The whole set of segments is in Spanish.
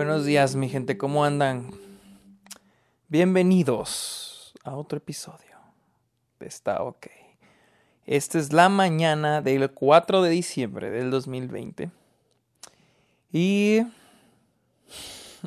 Buenos días, mi gente, ¿cómo andan? Bienvenidos a otro episodio Está OK. Esta es la mañana del 4 de diciembre del 2020. Y.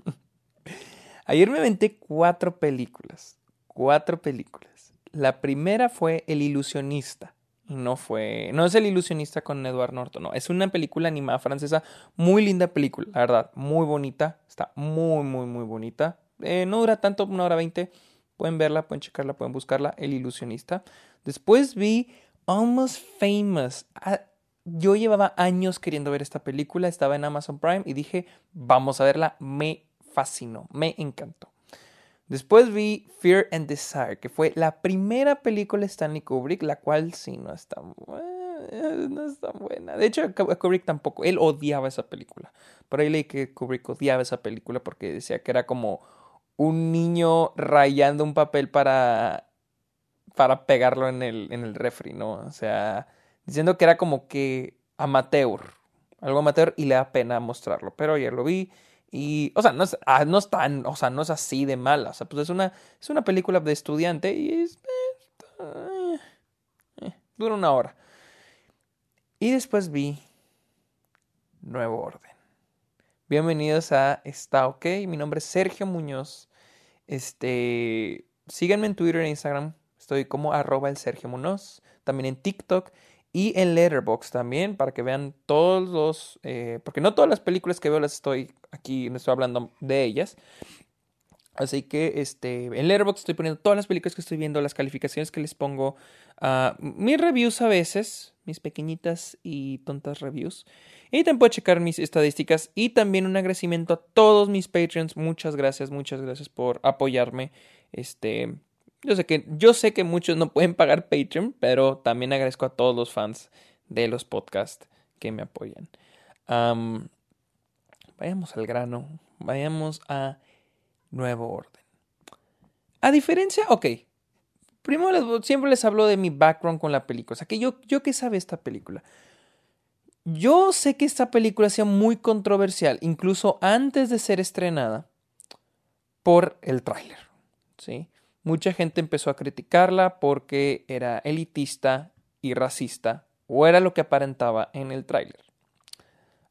Ayer me aventé cuatro películas. Cuatro películas. La primera fue El Ilusionista no fue. No es el ilusionista con Edward Norton, no. Es una película animada francesa. Muy linda película, la verdad. Muy bonita. Está muy, muy, muy bonita. Eh, no dura tanto, una hora veinte. Pueden verla, pueden checarla, pueden buscarla. El ilusionista. Después vi Almost Famous. Ah, yo llevaba años queriendo ver esta película. Estaba en Amazon Prime y dije, vamos a verla. Me fascinó, me encantó. Después vi Fear and Desire, que fue la primera película de Stanley Kubrick, la cual sí no está, no es tan buena. De hecho, Kubrick tampoco, él odiaba esa película. Por ahí leí que Kubrick odiaba esa película porque decía que era como un niño rayando un papel para, para pegarlo en el, en el refri, ¿no? O sea, diciendo que era como que amateur, algo amateur y le da pena mostrarlo. Pero ayer lo vi y, o sea, no es, ah, no tan, o sea, no es así de mala. O sea, pues es una, es una película de estudiante y es, eh, eh, dura una hora. Y después vi Nuevo Orden. Bienvenidos a Está OK. Mi nombre es Sergio Muñoz. Este, síganme en Twitter e Instagram. Estoy como arroba el Sergio Muñoz. También en TikTok y en Letterboxd también para que vean todos los eh, porque no todas las películas que veo las estoy aquí no estoy hablando de ellas. Así que este en Letterboxd estoy poniendo todas las películas que estoy viendo las calificaciones que les pongo uh, mis reviews a veces mis pequeñitas y tontas reviews. Y también puedo checar mis estadísticas y también un agradecimiento a todos mis patreons. Muchas gracias muchas gracias por apoyarme este yo sé que, yo sé que muchos no pueden pagar Patreon, pero también agradezco a todos los fans de los podcasts que me apoyan. vayamos al grano. Vayamos a Nuevo Orden. A diferencia, ok. Primero siempre les hablo de mi background con la película. O sea, que yo, yo qué sabe esta película. Yo sé que esta película sea muy controversial, incluso antes de ser estrenada, por el tráiler. ¿sí? Mucha gente empezó a criticarla porque era elitista y racista, o era lo que aparentaba en el tráiler.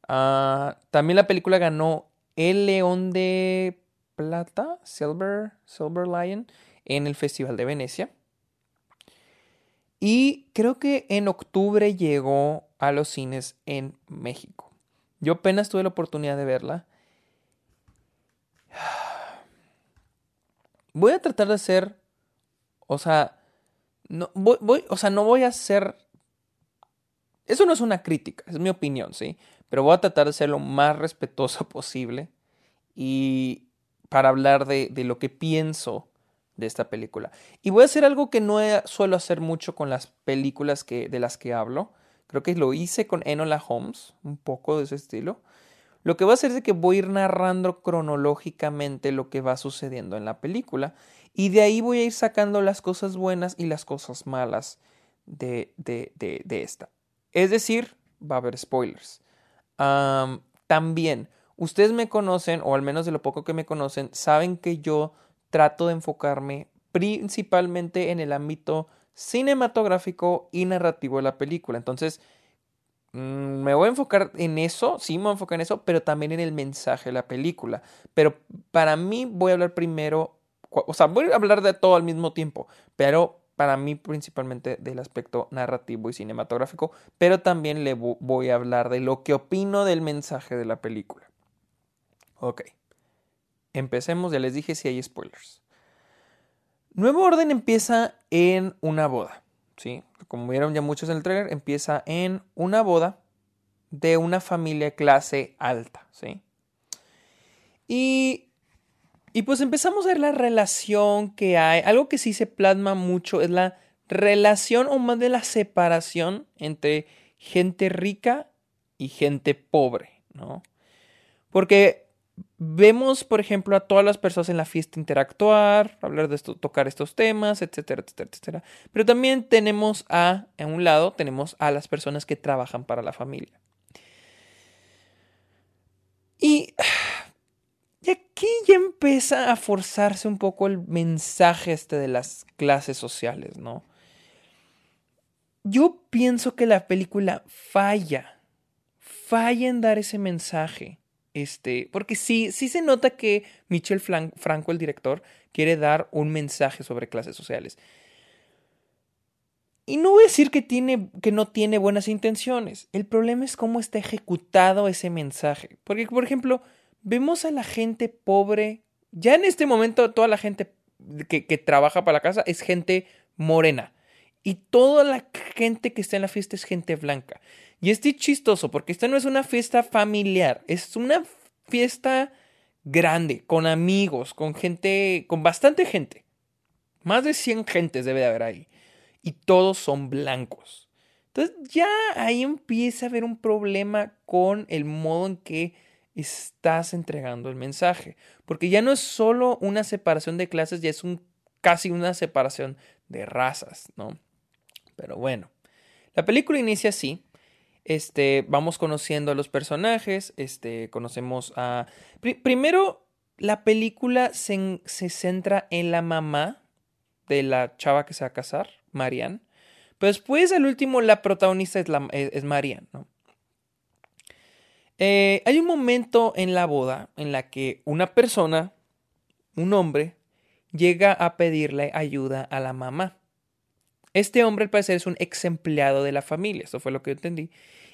Ah, también la película ganó el León de Plata, Silver, Silver Lion, en el Festival de Venecia. Y creo que en octubre llegó a los cines en México. Yo apenas tuve la oportunidad de verla voy a tratar de ser, o sea, no voy, o sea, no voy a ser, eso no es una crítica, es mi opinión, ¿sí? Pero voy a tratar de ser lo más respetuoso posible y para hablar de, lo que pienso de esta película. Y voy a hacer algo que no suelo hacer mucho con las películas que, de las que hablo. Creo que lo hice con Enola Holmes, un poco de ese estilo. Lo que va a hacer es que voy a ir narrando cronológicamente lo que va sucediendo en la película y de ahí voy a ir sacando las cosas buenas y las cosas malas de, de, de, esta. Es decir, va a haber spoilers. también, ustedes me conocen, o al menos de lo poco que me conocen, saben que yo trato de enfocarme principalmente en el ámbito cinematográfico y narrativo de la película. Entonces, me voy a enfocar en eso, sí me voy a enfocar en eso, pero también en el mensaje de la película. Pero para mí voy a hablar primero, o sea, voy a hablar de todo al mismo tiempo, pero para mí principalmente del aspecto narrativo y cinematográfico, pero también le voy a hablar de lo que opino del mensaje de la película. Ok, empecemos, ya les dije si hay spoilers. Nuevo Orden empieza en una boda. ¿sí? Como vieron ya muchos en el trailer, empieza en una boda de una familia clase alta, ¿sí? Y, y pues empezamos a ver la relación que hay. Algo que sí se plasma mucho es la relación o más de la separación entre gente rica y gente pobre, ¿no? Porque vemos, por ejemplo, a todas las personas en la fiesta interactuar, hablar de esto, tocar estos temas, etcétera, etcétera, etcétera. Pero también tenemos a, en un lado, tenemos a las personas que trabajan para la familia. Y empieza a forzarse un poco el mensaje este de las clases sociales, ¿no? Yo pienso que la película falla, falla en dar ese mensaje. Este, porque sí, sí se nota que Michel Franco, el director, quiere dar un mensaje sobre clases sociales. Y no voy a decir que, tiene, que no tiene buenas intenciones. El problema es cómo está ejecutado ese mensaje. Porque, por ejemplo, vemos a la gente pobre. Ya en este momento, toda la gente que, que trabaja para la casa es gente morena. Y toda la gente que está en la fiesta es gente blanca. Y estoy chistoso porque esta no es una fiesta familiar, es una fiesta grande, con amigos, con gente, con bastante gente. Más de 100 gentes debe de haber ahí. Y todos son blancos. Entonces ya ahí empieza a haber un problema con el modo en que estás entregando el mensaje. Porque ya no es solo una separación de clases, ya es un, casi una separación de razas, ¿no? Pero bueno, la película inicia así, este, vamos conociendo a los personajes, este, conocemos a... primero, la película se, centra en la mamá de la chava que se va a casar, Marianne. Pero después, al último, la protagonista es, la, Marianne. Eh, hay un momento en la boda en la que una persona, un hombre, llega a pedirle ayuda a la mamá. Este hombre al parecer es un ex empleado de la familia, eso fue lo que yo entendí,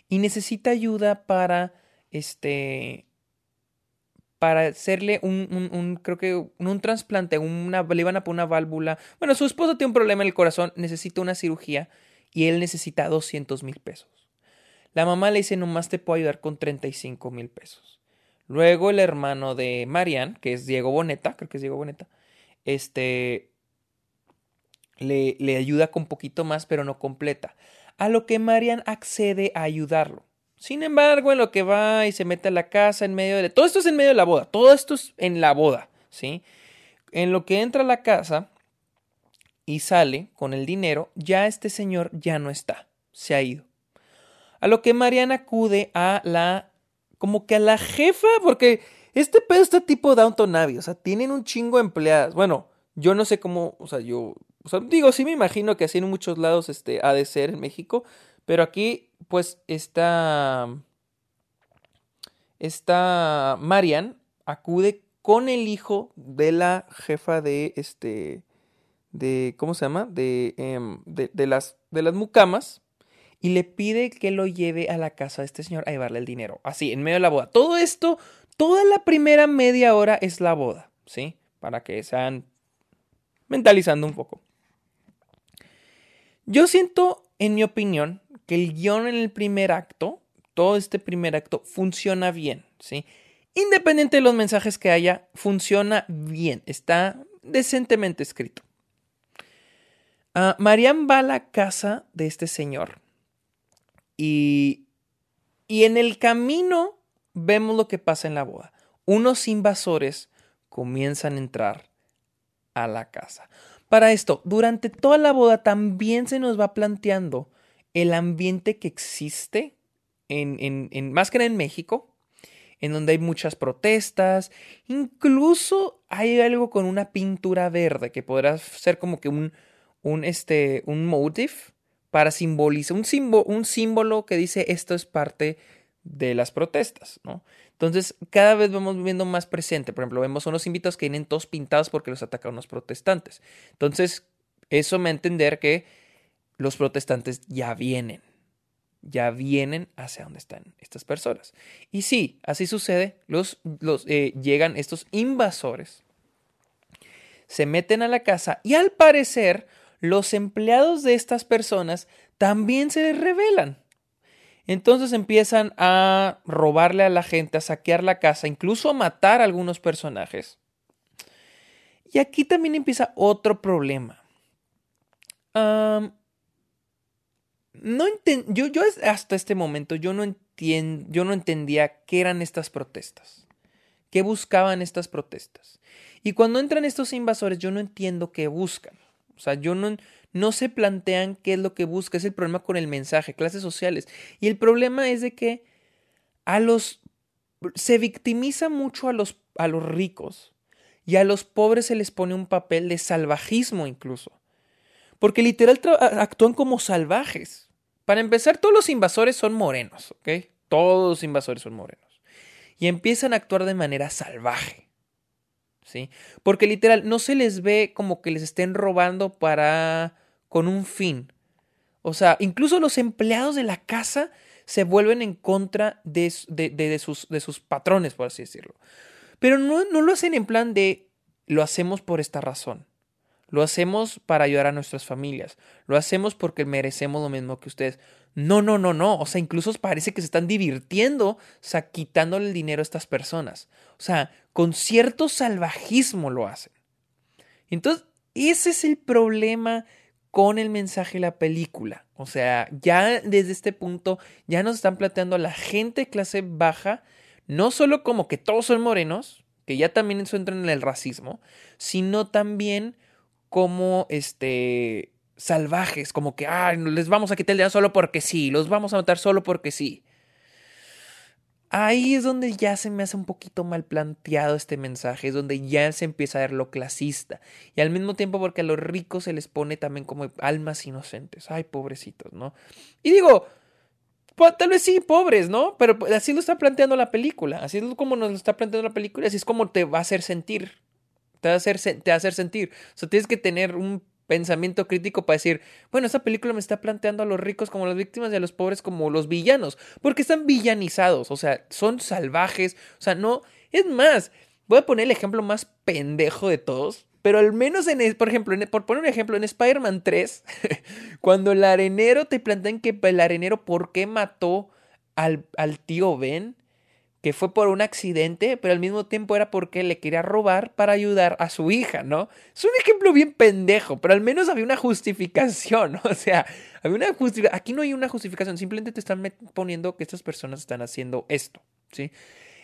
y necesita ayuda para, este, para hacerle un, un, creo que un, trasplante, una, le iban a poner una válvula. Bueno, su esposo tiene un problema en el corazón, necesita una cirugía y él necesita 200 mil pesos. La mamá le dice, nomás te puedo ayudar con 35 mil pesos. Luego el hermano de Marian, que es Diego Boneta, creo que es Diego Boneta, este, le, le ayuda con poquito más, pero no completa. A lo que Marian accede a ayudarlo. Sin embargo, en lo que va y se mete a la casa en medio de... Todo esto es en medio de la boda. Todo esto es en la boda, ¿sí? En lo que entra a la casa y sale con el dinero, ya este señor ya no está. Se ha ido. A lo que Marian acude a la... Como que a la jefa, porque este pedo está tipo Downton Abbey. O sea, tienen un chingo de empleadas. Bueno, yo no sé cómo... O sea, yo digo, sí me imagino que así en muchos lados este, ha de ser en México, pero aquí pues está, está Marian acude con el hijo de la jefa de este, de, ¿cómo se llama? De, em, de, de, las, de las mucamas y le pide que lo lleve a la casa de este señor a llevarle el dinero, así, en medio de la boda. Todo esto, toda la primera media hora es la boda, ¿sí? Para que sean mentalizando un poco. Yo siento, en mi opinión, que el guion en el primer acto, todo este primer acto, funciona bien, ¿sí? Independiente de los mensajes que haya, funciona bien, está decentemente escrito. Uh, Marian va a la casa de este señor y, y en el camino vemos lo que pasa en la boda. Unos invasores comienzan a entrar a la casa. Para esto, durante toda la boda también se nos va planteando el ambiente que existe en, en, más que en México, en donde hay muchas protestas, incluso hay algo con una pintura verde que podrá ser como que un, un, este, un motif para simbolizar, un, símbolo, un símbolo que dice esto es parte de las protestas, ¿no? Entonces, cada vez vamos viendo más presente. Por ejemplo, vemos unos invitados que vienen todos pintados porque los atacan los protestantes. Entonces, eso me a entender que los protestantes ya vienen. Ya vienen hacia donde están estas personas. Y sí, así sucede. Los, los eh, llegan estos invasores, se meten a la casa y al parecer los empleados de estas personas también se rebelan. Entonces empiezan a robarle a la gente, a saquear la casa, incluso a matar a algunos personajes. Y aquí también empieza otro problema. no yo, yo hasta este momento yo no, yo no entendía qué eran estas protestas. ¿Qué buscaban estas protestas? Y cuando entran estos invasores, yo no entiendo qué buscan. O sea, yo no, no se plantean qué es lo que busca, es el problema con el mensaje, clases sociales. Y el problema es de que a los se victimiza mucho a los, a los ricos y a los pobres se les pone un papel de salvajismo incluso. Porque literal actúan como salvajes. Para empezar, todos los invasores son morenos, ¿ok? Todos los invasores son morenos. Y empiezan a actuar de manera salvaje. ¿Sí? Porque literal no se les ve como que les estén robando para con un fin. O sea, incluso los empleados de la casa se vuelven en contra de, de, sus, de sus, patrones, por así decirlo. Pero no, no lo hacen en plan de lo hacemos por esta razón. Lo hacemos para ayudar a nuestras familias. Lo hacemos porque merecemos lo mismo que ustedes. No, no, no, no. O sea, incluso parece que se están divirtiendo, o quitándole el dinero a estas personas. O sea, con cierto salvajismo lo hacen. Entonces, ese es el problema con el mensaje de la película. O sea, ya desde este punto ya nos están planteando a la gente de clase baja, no solo como que todos son morenos, que ya también eso entra en el racismo, sino también como este salvajes, como que ah, les vamos a quitar el dinero solo porque sí, los vamos a matar solo porque sí. Ahí es donde ya se me hace un poquito mal planteado este mensaje, es donde ya se empieza a ver lo clasista. Y al mismo tiempo porque a los ricos se les pone también como almas inocentes. Ay, pobrecitos, ¿no? Y digo, pues, tal vez sí, pobres, ¿no? Pero pues, así lo está planteando la película, así es como nos lo está planteando la película, así es como te va a hacer sentir. Te va a hacer, te va a hacer sentir. O sea, tienes que tener un pensamiento crítico para decir, bueno, esta película me está planteando a los ricos como las víctimas y a los pobres como los villanos, porque están villanizados, o sea, son salvajes, o sea, no, es más, voy a poner el ejemplo más pendejo de todos, pero al menos en, por ejemplo, por poner un ejemplo, en Spider-Man 3, cuando el arenero te plantean que el arenero, ¿por qué mató al, al tío Ben? Que fue por un accidente, pero al mismo tiempo era porque le quería robar para ayudar a su hija, ¿no? Es un ejemplo bien pendejo, pero al menos había una justificación, o sea, había una justificación. Aquí no hay una justificación, simplemente te están poniendo que estas personas están haciendo esto, ¿sí?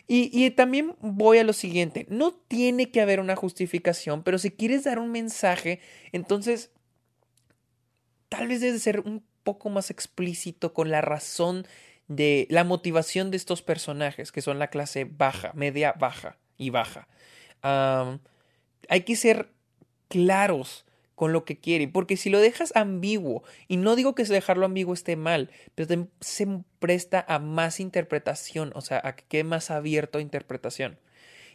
Y, y también voy a lo siguiente, no tiene que haber una justificación, pero si quieres dar un mensaje, entonces tal vez debe ser un poco más explícito con la razón de la motivación de estos personajes, que son la clase baja, media, baja y baja. hay que ser claros con lo que quieren, porque si lo dejas ambiguo, y no digo que dejarlo ambiguo esté mal, pero se presta a más interpretación, o sea, a que quede más abierto a interpretación.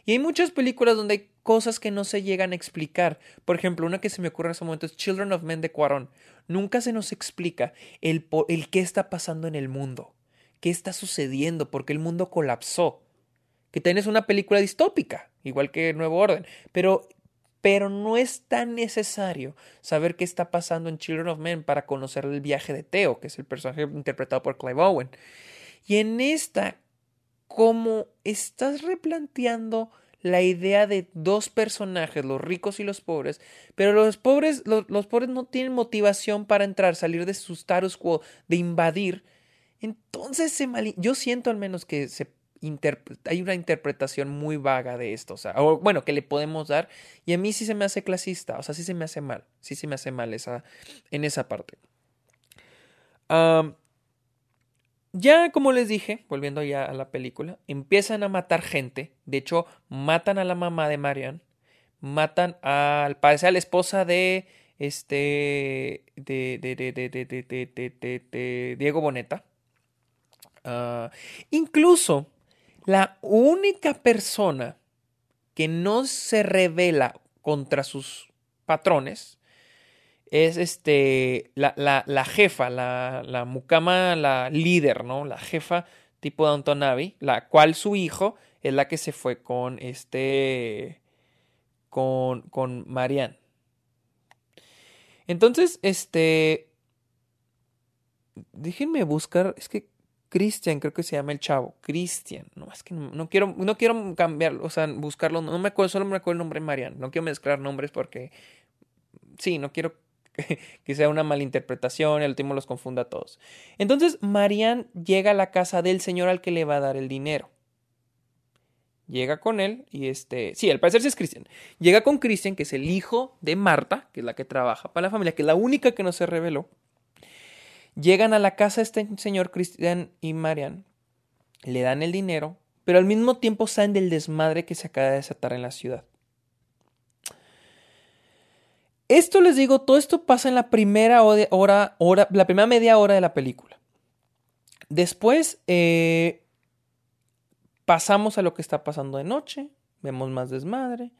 Y hay muchas películas donde hay cosas que no se llegan a explicar. Por ejemplo, una que se me ocurre en ese momento es Children of Men de Cuarón. Nunca se nos explica el, el qué está pasando en el mundo qué está sucediendo, por qué el mundo colapsó. Que tenés una película distópica, igual que Nuevo Orden, pero, pero no es tan necesario saber qué está pasando en Children of Men para conocer el viaje de Theo, que es el personaje interpretado por Clive Owen. Y en esta, como estás replanteando la idea de dos personajes, los ricos y los pobres, pero los pobres, los, los pobres no tienen motivación para entrar, salir de su status quo, de invadir, entonces se yo siento al menos que se hay una interpretación muy vaga de esto, o sea, bueno, que le podemos dar, y a mí sí se me hace clasista, o sea, sí se me hace mal, sí se me hace mal esa, en esa parte. ya como les dije, volviendo ya a la película, empiezan a matar gente, de hecho, matan a la mamá de Marian, matan al parecer a la esposa de este de, de, de, de Diego Boneta Ah, incluso la única persona que no se revela contra sus patrones es este la, la, jefa, la, la, mucama, la líder, ¿no? La jefa tipo de Antonavi, la cual su hijo es la que se fue con este con, con Marianne. Entonces, este déjenme buscar, es que Cristian, creo que se llama el chavo. Cristian. No, es que no, quiero, no quiero cambiarlo, o sea, buscarlo. No me acuerdo, solo me acuerdo el nombre de Marian. No quiero mezclar nombres porque. Sí, no quiero que sea una malinterpretación al último los confunda a todos. Entonces, Marian llega a la casa del señor al que le va a dar el dinero. Llega con él y este. Sí, al parecer sí es Cristian. Llega con Cristian, que es el hijo de Marta, que es la que trabaja para la familia, que es la única que no se reveló. Llegan a la casa este señor Cristian y Marian, le dan el dinero, pero al mismo tiempo saben del desmadre que se acaba de desatar en la ciudad. Esto les digo, todo esto pasa en la primera hora, hora, la primera media hora de la película. Después eh, pasamos a lo que está pasando de noche, vemos más desmadre,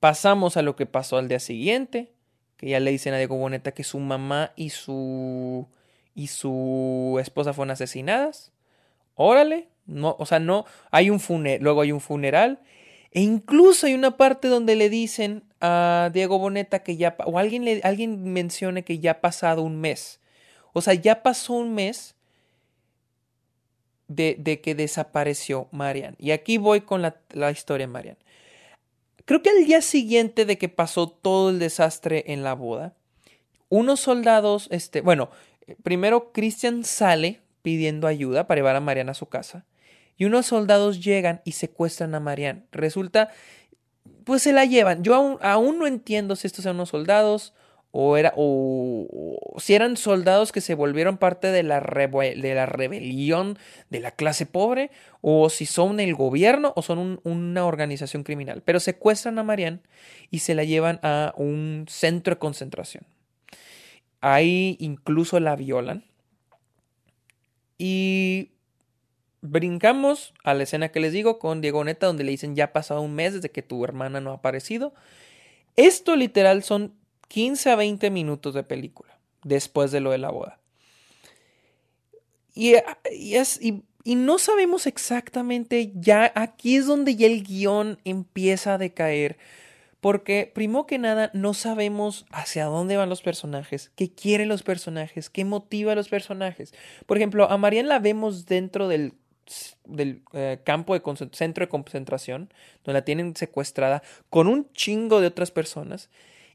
pasamos a lo que pasó al día siguiente, que ya le dicen a Diego Boneta que su mamá y su y su esposa fueron asesinadas. Órale, no, o sea, no, hay un funeral, luego hay un funeral. E incluso hay una parte donde le dicen a Diego Boneta que ya, o alguien, le, alguien mencione que ya ha pasado un mes. O sea, ya pasó un mes de, de que desapareció Marian. Y aquí voy con la, la historia de Marian. Creo que al día siguiente de que pasó todo el desastre en la boda, unos soldados, este, bueno, primero Christian sale pidiendo ayuda para llevar a Marianne a su casa. Y unos soldados llegan y secuestran a Marianne. Resulta, pues se la llevan. Yo aún, no entiendo si estos eran unos soldados o, era, o, si eran soldados que se volvieron parte de la, de la rebelión de la clase pobre, o si son el gobierno o son una organización criminal. Pero secuestran a Marianne y se la llevan a un centro de concentración. Ahí incluso la violan. Y brincamos a la escena que les digo con Diego Neta, donde le dicen ya ha pasado un mes desde que tu hermana no ha aparecido. Esto literal son 15 a 20 minutos de película después de lo de la boda. Y, es, y, y no sabemos exactamente ya, aquí es donde ya el guion empieza a decaer porque, primero que nada, no sabemos hacia dónde van los personajes, qué quieren los personajes, qué motiva a los personajes. Por ejemplo, a Marianne la vemos dentro del, eh, campo de centro de concentración, donde la tienen secuestrada con un chingo de otras personas.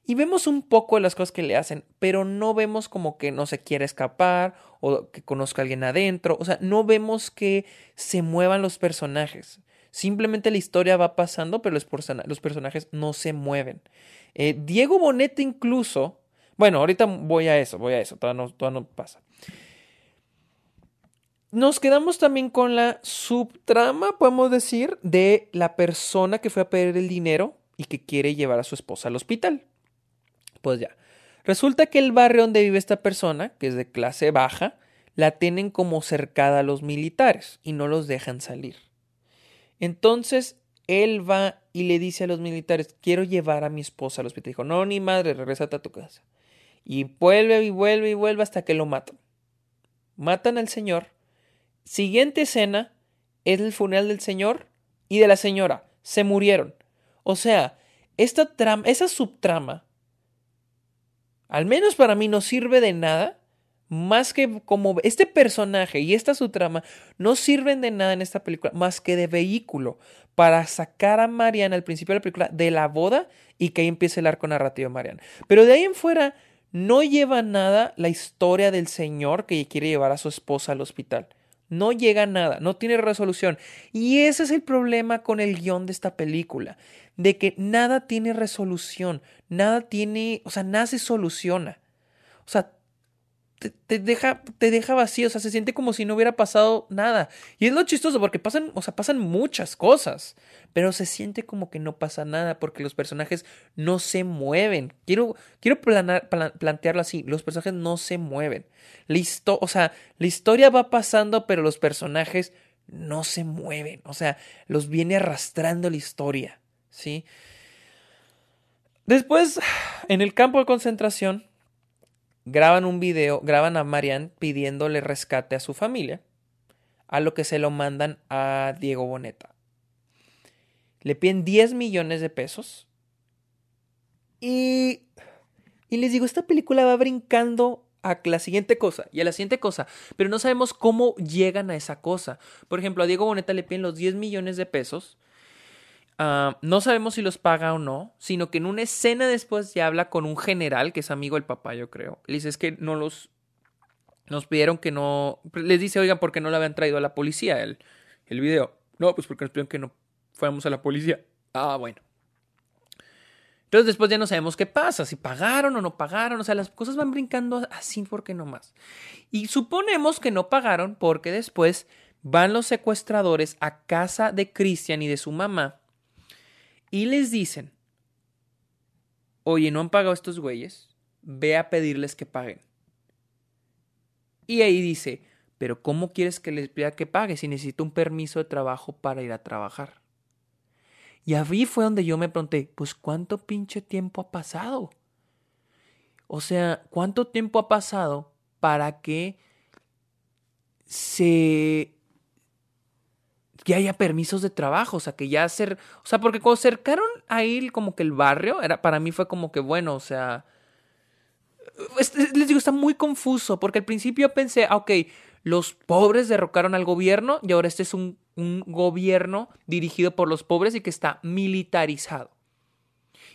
Y vemos un poco las cosas que le hacen, pero no vemos como que no se quiere escapar o que conozca a alguien adentro. O sea, no vemos que se muevan los personajes. Simplemente la historia va pasando, pero los, personajes no se mueven. Eh, Diego Boneta incluso, bueno, ahorita voy a eso, voy a eso, todavía no, no pasa. Nos quedamos también con la subtrama, podemos decir, de la persona que fue a pedir el dinero y que quiere llevar a su esposa al hospital. Pues ya. Resulta que el barrio donde vive esta persona, que es de clase baja, la tienen como cercada a los militares y no los dejan salir. Entonces él va y le dice a los militares, quiero llevar a mi esposa al hospital. Dijo, no, ni madre, regresate a tu casa. Y vuelve y vuelve y vuelve hasta que lo matan. Matan al señor. Siguiente escena es el funeral del señor y de la señora. Se murieron. O sea, esta trama, esa subtrama, al menos para mí no sirve de nada más que como este personaje y esta su trama no sirven de nada en esta película más que de vehículo para sacar a Mariana al principio de la película de la boda y que ahí empiece el arco narrativo de Mariana. Pero de ahí en fuera no lleva nada la historia del señor que quiere llevar a su esposa al hospital. No llega nada, no tiene resolución. Y ese es el problema con el guion de esta película, de que nada tiene resolución, nada tiene, o sea, nada se soluciona. O sea, te, deja, te deja vacío, o sea, se siente como si no hubiera pasado nada. Y es lo chistoso porque pasan, o sea, pasan muchas cosas, pero se siente como que no pasa nada porque los personajes no se mueven. Quiero, quiero plantearlo así, los personajes no se mueven. Listo, o sea, la historia va pasando, pero los personajes no se mueven, o sea, los viene arrastrando la historia, ¿sí? Después, en el campo de concentración, graban un video, graban a Marianne pidiéndole rescate a su familia, a lo que se lo mandan a Diego Boneta. Le piden 10 millones de pesos. Y, y les digo, esta película va brincando a la siguiente cosa y a la siguiente cosa, pero no sabemos cómo llegan a esa cosa. Por ejemplo, a Diego Boneta le piden los 10 millones de pesos Ah, no sabemos si los paga o no, sino que en una escena después ya habla con un general que es amigo del papá, yo creo. Le dice, es que no los... Nos pidieron que no... Les dice, oigan, ¿por qué no le habían traído a la policía el, el video? No, pues porque nos pidieron que no fuéramos a la policía. Ah, bueno. Entonces después ya no sabemos qué pasa, si pagaron o no pagaron, o sea, las cosas van brincando así porque no más. Y suponemos que no pagaron porque después van los secuestradores a casa de Christian y de su mamá y les dicen, oye, no han pagado estos güeyes, ve a pedirles que paguen. Y ahí dice, pero ¿cómo quieres que les pida que pague si necesito un permiso de trabajo para ir a trabajar? Y ahí fue donde yo me pregunté, pues ¿cuánto pinche tiempo ha pasado? O sea, ¿cuánto tiempo ha pasado para que se que haya permisos de trabajo, o sea, que ya ser, o sea, porque cuando cercaron ahí como que el barrio, era para mí fue como que bueno, o sea, les digo, está muy confuso, porque al principio pensé, ah, ok, los pobres derrocaron al gobierno y ahora este es un, gobierno dirigido por los pobres y que está militarizado.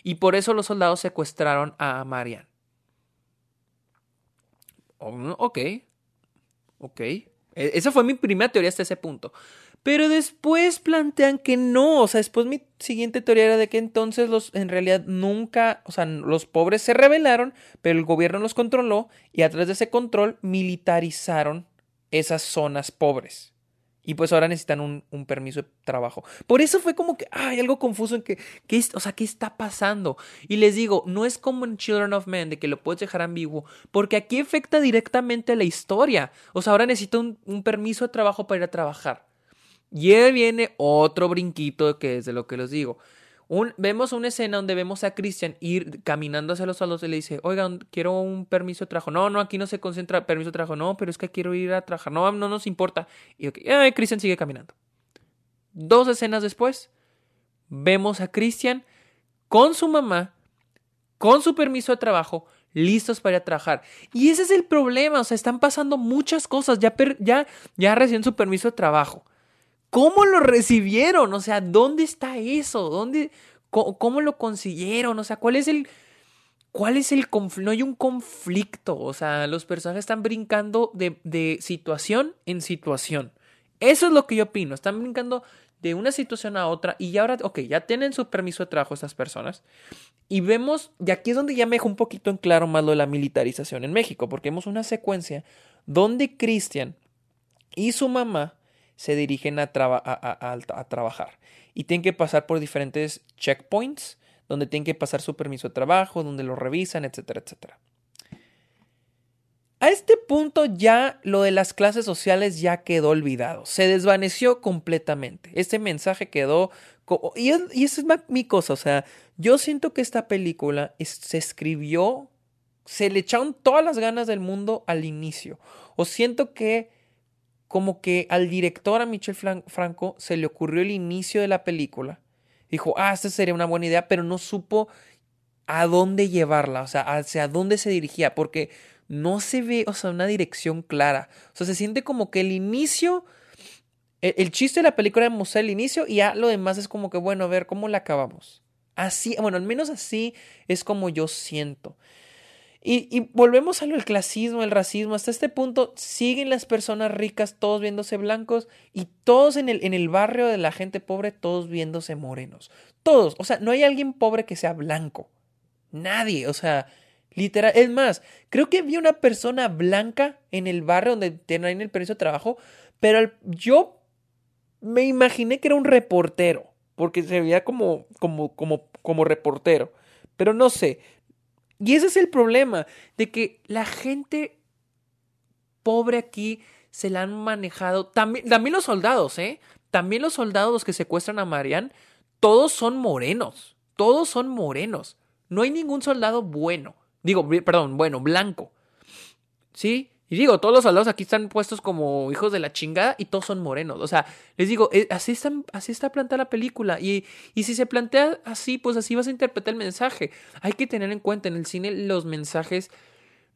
Y por eso los soldados secuestraron a Marian. Oh, ok, ok. E, esa fue mi primera teoría hasta ese punto. Pero después plantean que no, o sea, después mi siguiente teoría era de que entonces los en realidad nunca, o sea, los pobres se rebelaron, pero el gobierno los controló y a través de ese control militarizaron esas zonas pobres. Y pues ahora necesitan un, permiso de trabajo. Por eso fue como que hay algo confuso en que, ¿qué, o sea, ¿qué está pasando? Y les digo, no es como en Children of Men, de que lo puedes dejar ambiguo, porque aquí afecta directamente la historia. O sea, ahora necesito un, un permiso de trabajo para ir a trabajar. Y viene otro brinquito que es de lo que les digo. Vemos una escena donde vemos a Christian ir caminando hacia los saldos y le dice, oigan, quiero un permiso de trabajo. No, no, aquí no se concentra permiso de trabajo. No, pero es que quiero ir a trabajar. No, no nos importa. Y okay, Christian sigue caminando. Dos escenas después, vemos a Christian con su mamá, con su permiso de trabajo, listos para ir a trabajar. Y ese es el problema, o sea, están pasando muchas cosas, ya, ya, ya recién su permiso de trabajo. ¿Cómo lo recibieron? O sea, ¿dónde está eso? ¿Dónde, cómo, lo consiguieron? O sea, ¿cuál es el, cuál es el conflicto? No hay un conflicto. O sea, los personajes están brincando de, situación en situación. Eso es lo que yo opino. Están brincando de una situación a otra y ahora, ok, ya tienen su permiso de trabajo estas personas. Y vemos, y aquí es donde ya me dejo un poquito en claro más lo de la militarización en México, porque vemos una secuencia donde Cristian y su mamá se dirigen a, trabajar. Y tienen que pasar por diferentes checkpoints, donde tienen que pasar su permiso de trabajo, donde lo revisan, etcétera, etcétera. A este punto ya lo de las clases sociales ya quedó olvidado, se desvaneció completamente. Este mensaje quedó... Y, y esa es mi cosa, o sea, yo siento que esta película se escribió, se le echaron todas las ganas del mundo al inicio. O siento que como que al director, a Michel Franco, se le ocurrió el inicio de la película. Dijo, ah, esta sería una buena idea, pero no supo a dónde llevarla, o sea, hacia dónde se dirigía, porque no se ve, o sea, una dirección clara. O sea, se siente como que el inicio, el, chiste de la película es mostrar el inicio y ya lo demás es como que, bueno, a ver, ¿cómo la acabamos? Así, bueno, al menos así es como yo siento. Y, volvemos a lo del clasismo, el racismo. Hasta este punto siguen las personas ricas todos viéndose blancos y todos en el, en el barrio de la gente pobre todos viéndose morenos. Todos. O sea, no hay alguien pobre que sea blanco. Nadie. O sea, literal. Es más, creo que vi una persona blanca en el barrio donde tienen el permiso de trabajo, pero yo me imaginé que era un reportero. Porque se veía como, como, como, como reportero. Pero no sé, y ese es el problema, de que la gente pobre aquí se la han manejado, también, también los soldados, ¿eh? También los soldados que secuestran a Marianne, todos son morenos, todos son morenos. No hay ningún soldado bueno, digo, perdón, bueno, blanco. ¿Sí? Y digo, todos los soldados aquí están puestos como hijos de la chingada y todos son morenos. O sea, les digo, eh, así, está, así está planteada la película. Y, y si se plantea así, pues así vas a interpretar el mensaje. Hay que tener en cuenta, en el cine los mensajes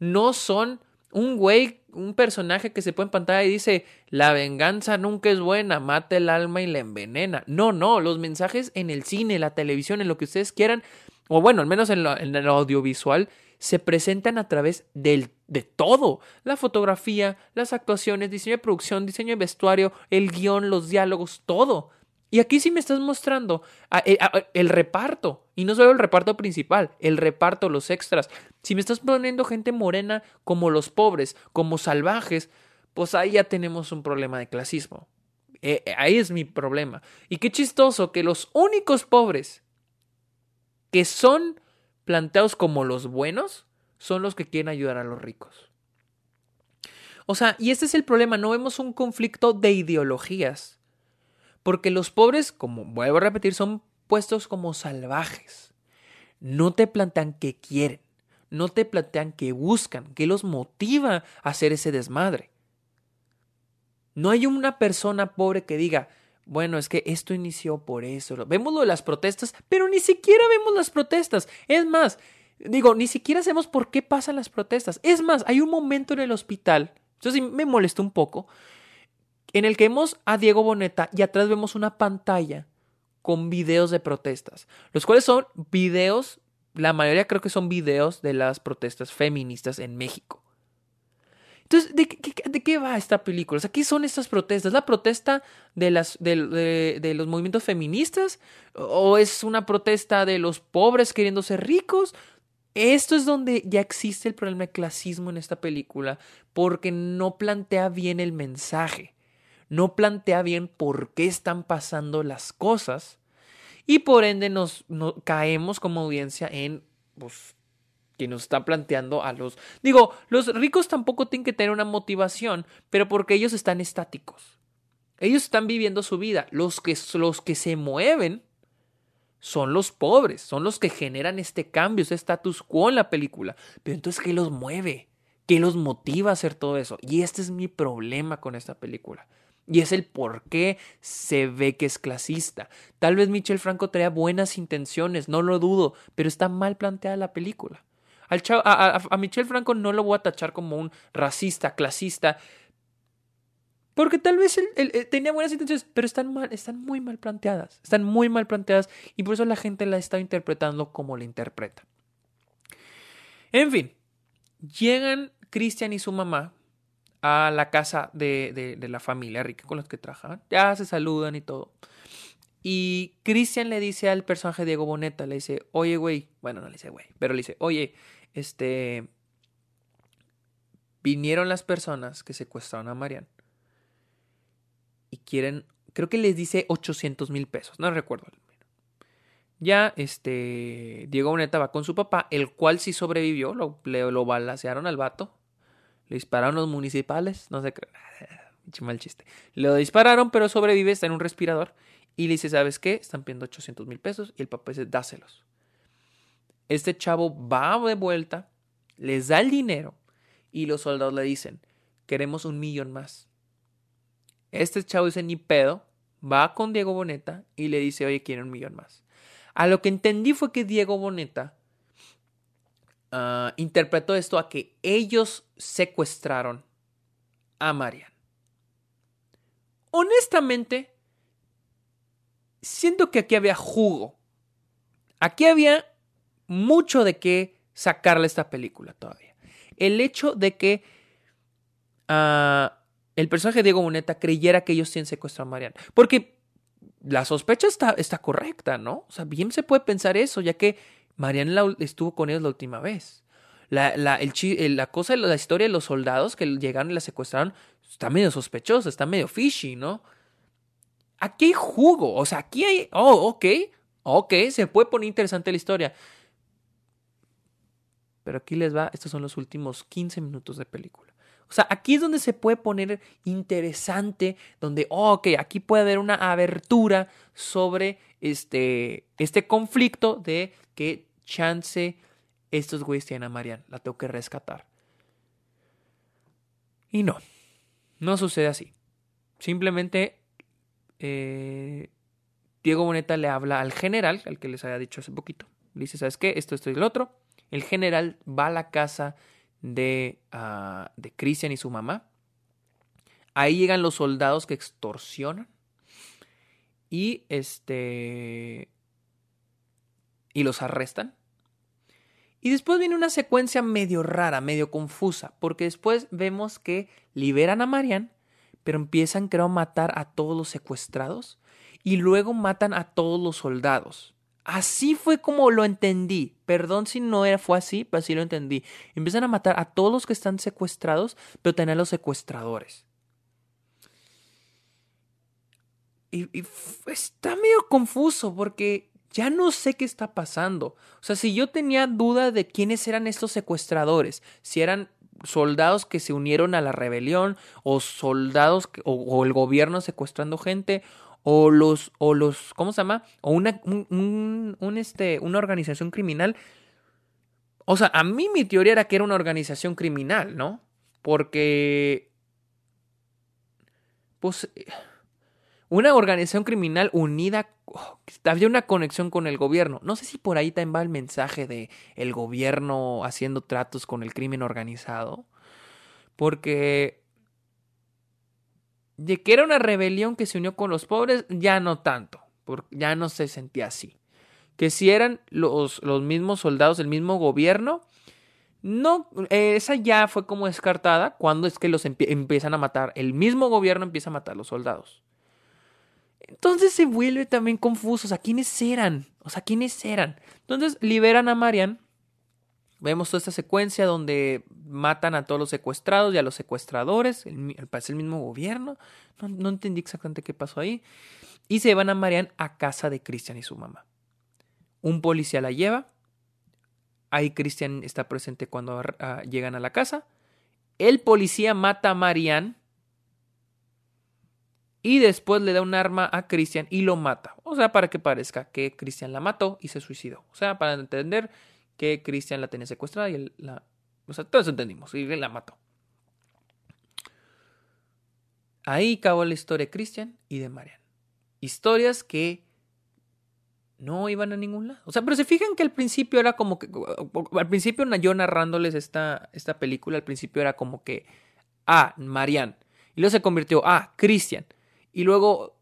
no son un güey, un personaje que se pone en pantalla y dice, la venganza nunca es buena, mata el alma y la envenena. No, no, los mensajes en el cine, la televisión, en lo que ustedes quieran, o bueno, al menos en, lo, en el audiovisual, se presentan a través del, de todo. La fotografía, las actuaciones, diseño de producción, diseño de vestuario, el guion, los diálogos, todo. Y aquí sí me estás mostrando eh, el reparto. Y no solo el reparto principal, el reparto, los extras. Si me estás poniendo gente morena como los pobres, como salvajes, pues ahí ya tenemos un problema de clasismo. Eh, eh, ahí es mi problema. Y qué chistoso que los únicos pobres que son planteados como los buenos son los que quieren ayudar a los ricos. O sea, y este es el problema, no vemos un conflicto de ideologías. Porque los pobres, como vuelvo a repetir, son puestos como salvajes. No te plantean qué quieren, no te plantean qué buscan, qué los motiva a hacer ese desmadre. No hay una persona pobre que diga, bueno, es que esto inició por eso. Vemos lo de las protestas, pero ni siquiera vemos las protestas. Es más, digo, ni siquiera sabemos por qué pasan las protestas. Es más, hay un momento en el hospital eso sí me molestó un poco. En el que vemos a Diego Boneta y atrás vemos una pantalla con videos de protestas, los cuales son videos, la mayoría creo que son videos de las protestas feministas en México. Entonces, ¿de qué, va esta película? O sea, ¿qué son estas protestas? ¿La protesta de, las, de, los movimientos feministas? ¿O es una protesta de los pobres queriendo ser ricos? Esto es donde ya existe el problema de clasismo en esta película, porque no plantea bien el mensaje, no plantea bien por qué están pasando las cosas, y por ende nos, caemos como audiencia en pues, que nos está planteando a los... Digo, los ricos tampoco tienen que tener una motivación, pero porque ellos están estáticos. Ellos están viviendo su vida. Los que, los que se mueven son los pobres, son los que generan este cambio, ese status quo en la película. Pero entonces, ¿qué los mueve? ¿Qué los motiva a hacer todo eso? Y este es mi problema con esta película. Y es el por qué se ve que es clasista. Tal vez Michel Franco traía buenas intenciones, no lo dudo, pero está mal planteada la película. Al a, a Michel Franco no lo voy a tachar como un racista, clasista, porque tal vez él, tenía buenas intenciones, pero están, mal, están muy mal planteadas. Están muy mal planteadas y por eso la gente la está interpretando como la interpreta. En fin, llegan Cristian y su mamá a la casa de, de, la familia rica con los que trabajaban. Ya se saludan y todo. Y Cristian le dice al personaje Diego Boneta, le dice, oye, güey, bueno, no le dice, güey, pero le dice, oye, este, vinieron las personas que secuestraron a Marian y quieren, creo que les dice 800 mil pesos, no recuerdo. Ya, este, Diego Boneta va con su papá, el cual sí sobrevivió, lo, le, lo balacearon al vato, le dispararon los municipales, no sé, mal chiste. Lo dispararon, pero sobrevive, está en un respirador. Y le dice, ¿sabes qué? Están pidiendo 800 mil pesos. Y el papá dice, dáselos. Este chavo va de vuelta, les da el dinero. Y los soldados le dicen, queremos un millón más. Este chavo dice ni pedo, va con Diego Boneta y le dice, oye, quiero un millón más. A lo que entendí fue que Diego Boneta ah, interpretó esto a que ellos secuestraron a Marian. Honestamente, siento que aquí había jugo. Aquí había mucho de qué sacarle esta película todavía. El hecho de que ah, el personaje de Diego Boneta creyera que ellos tienen secuestrado a Marian. Porque la sospecha está, está correcta, ¿no? O sea, bien se puede pensar eso, ya que Marian estuvo con ellos la última vez. La, la, el, la cosa, la historia de los soldados que llegaron y la secuestraron está medio sospechosa, está medio fishy, ¿no? Aquí hay jugo, o sea, aquí hay. Oh, ok, ok, se puede poner interesante la historia. Pero aquí les va, estos son los últimos 15 minutos de película. O sea, aquí es donde se puede poner interesante, donde, oh, ok, aquí puede haber una abertura sobre este, este conflicto de que chance estos güeyes tienen a Marian, la tengo que rescatar. Y no, no sucede así. Simplemente eh, Diego Boneta le habla al general, al que les había dicho hace poquito. Le dice, ¿sabes qué? Esto, esto y lo otro. El general va a la casa de, uh, de Christian y su mamá. Ahí llegan los soldados que extorsionan. Y este. Y los arrestan. Y después viene una secuencia medio rara, medio confusa, porque después vemos que liberan a Marian, pero empiezan, creo, a matar a todos los secuestrados y luego matan a todos los soldados. Así fue como lo entendí. Perdón si no era, fue así, pero así lo entendí. Empiezan a matar a todos los que están secuestrados, pero también a los secuestradores. Y, está medio confuso porque ya no sé qué está pasando. O sea, si yo tenía duda de quiénes eran estos secuestradores, si eran soldados que se unieron a la rebelión o soldados o, el gobierno secuestrando gente o los o los ¿cómo se llama? o una un, este una organización criminal. O sea, a mí mi teoría era que era una organización criminal, ¿no? Porque pues una organización criminal unida, había una conexión con el gobierno. No sé si por ahí también va el mensaje de el gobierno haciendo tratos con el crimen organizado. Porque de que era una rebelión que se unió con los pobres, ya no tanto, porque ya no se sentía así. Que si eran los, los mismos soldados del mismo gobierno, no, esa ya fue como descartada cuando es que los empiezan a matar. El mismo gobierno empieza a matar a los soldados. Entonces se vuelve también confuso. O sea, ¿quiénes eran? O sea, ¿quiénes eran? Entonces liberan a Marian. Vemos toda esta secuencia donde matan a todos los secuestrados y a los secuestradores. El, parece el mismo gobierno. No, no, entendí exactamente qué pasó ahí. Y se van a Marian a casa de Christian y su mamá. Un policía la lleva. Ahí Christian está presente cuando ah, llegan a la casa. El policía mata a Marianne y después le da un arma a Christian y lo mata. O sea, para que parezca que Christian la mató y se suicidó. O sea, para entender que Christian la tenía secuestrada y él la... O sea, todos entendimos. Y él la mató. Ahí acabó la historia de Christian y de Marian. Historias que no iban a ningún lado. O sea, pero se fijan que al principio era como que. Al principio yo narrándoles esta, esta película, al principio era como que. Ah, Marian. Y luego se convirtió. Ah, Christian. Y luego,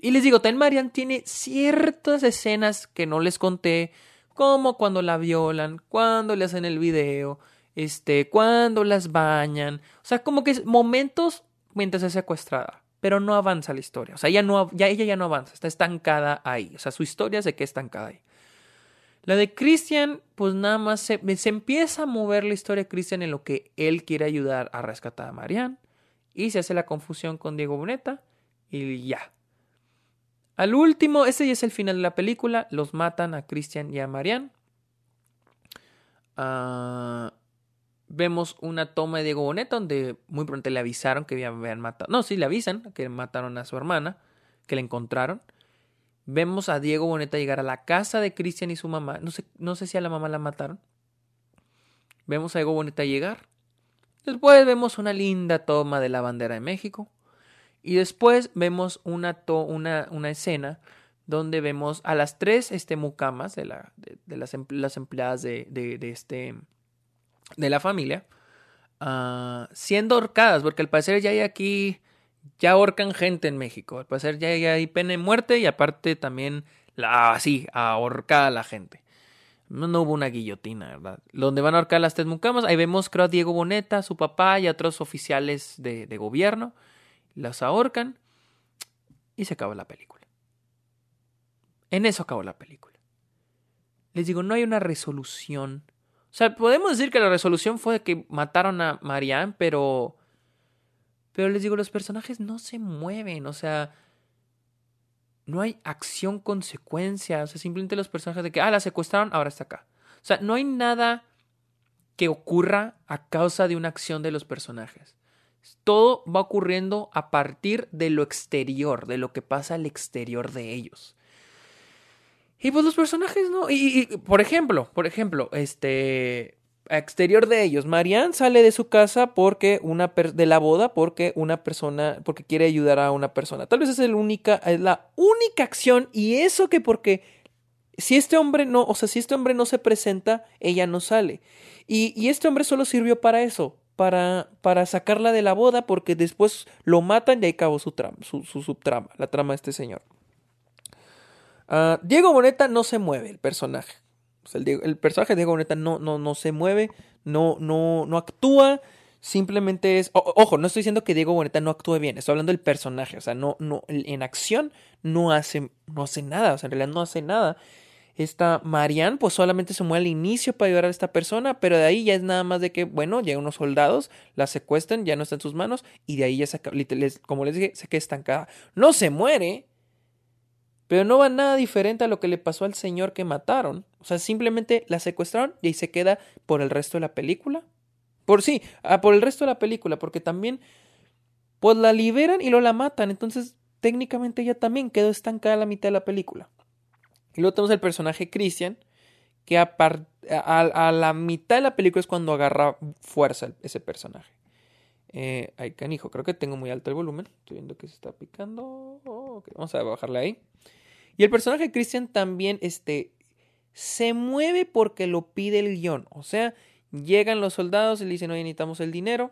y les digo, Ten Marian tiene ciertas escenas que no les conté, como cuando la violan, cuando le hacen el video, este, cuando las bañan, o sea, como que es momentos mientras es secuestrada, pero no avanza la historia, o sea, ya no, ya, ella ya no avanza, está estancada ahí, o sea, su historia se queda estancada ahí. La de Christian, pues nada más se, se empieza a mover la historia de Christian en lo que él quiere ayudar a rescatar a Marianne y se hace la confusión con Diego Boneta y ya. Al último, ese ya es el final de la película, los matan a Christian y a Marianne. Ah, vemos una toma de Diego Boneta donde muy pronto le avisaron que habían matado. No, sí, le avisan que mataron a su hermana, que la encontraron. Vemos a Diego Boneta llegar a la casa de Christian y su mamá. No sé, no sé si a la mamá la mataron. Vemos a Diego Boneta llegar. Después vemos una linda toma de la bandera de México. Y después vemos una, una, una escena donde vemos a las tres este, mucamas de, la, de, las, empleadas de, de, este, de la familia uh, siendo ahorcadas, porque al parecer ya hay aquí, ya ahorcan gente en México, al parecer ya hay pena de muerte y aparte también, la, así, ahorcada a la gente. No, no, hubo una guillotina, ¿verdad? Donde van a ahorcar las tres mucamas, ahí vemos creo a Diego Boneta, su papá y a otros oficiales de gobierno las ahorcan y se acaba la película. En eso acabó la película. Les digo, no hay una resolución. O sea, podemos decir que la resolución fue que mataron a Marianne, pero. Pero les digo, los personajes no se mueven. O sea. No hay acción consecuencia. O sea, simplemente los personajes de que, ah, la secuestraron, ahora está acá. O sea, no hay nada que ocurra a causa de una acción de los personajes. Todo va ocurriendo a partir de lo exterior, de lo que pasa al exterior de ellos. Y pues los personajes, ¿no? Y, por ejemplo, por ejemplo, este exterior de ellos, Marianne sale de su casa porque una de la boda porque una persona porque quiere ayudar a una persona. Tal vez es el única es la única acción y eso que porque si este hombre no, o sea, si este hombre no se presenta, ella no sale. Y, y este hombre solo sirvió para eso, para, para sacarla de la boda porque después lo matan y ahí acabó su, trama, su, subtrama, la trama de este señor. Ah, Diego Boneta no se mueve, el personaje. el, personaje de Diego Boneta no, no, no se mueve, no, no, no actúa, simplemente es... ojo, no estoy diciendo que Diego Boneta no actúe bien, estoy hablando del personaje, o sea, no, no, en acción no hace, no hace nada, o sea, en realidad no hace nada. Esta Marianne, pues solamente se mueve al inicio para ayudar a esta persona, pero de ahí ya es nada más de que, bueno, llegan unos soldados, la secuestran, ya no está en sus manos, y de ahí ya se, como les dije, se queda estancada. No se muere, Pero no va nada diferente a lo que le pasó al señor que mataron. O sea, simplemente la secuestraron y ahí se queda por el resto de la película. Por sí, ah, por el resto de la película, porque también, pues la liberan y lo la matan. Entonces, técnicamente ella también quedó estancada a la mitad de la película. Y luego tenemos el personaje Christian, que a, la mitad de la película es cuando agarra fuerza ese personaje. Eh, ay, canijo, creo que tengo muy alto el volumen. Estoy viendo que se está picando. vamos a bajarle ahí. Y el personaje Christian también este, se mueve porque lo pide el guion. O sea, llegan los soldados y le dicen, oye, necesitamos el dinero.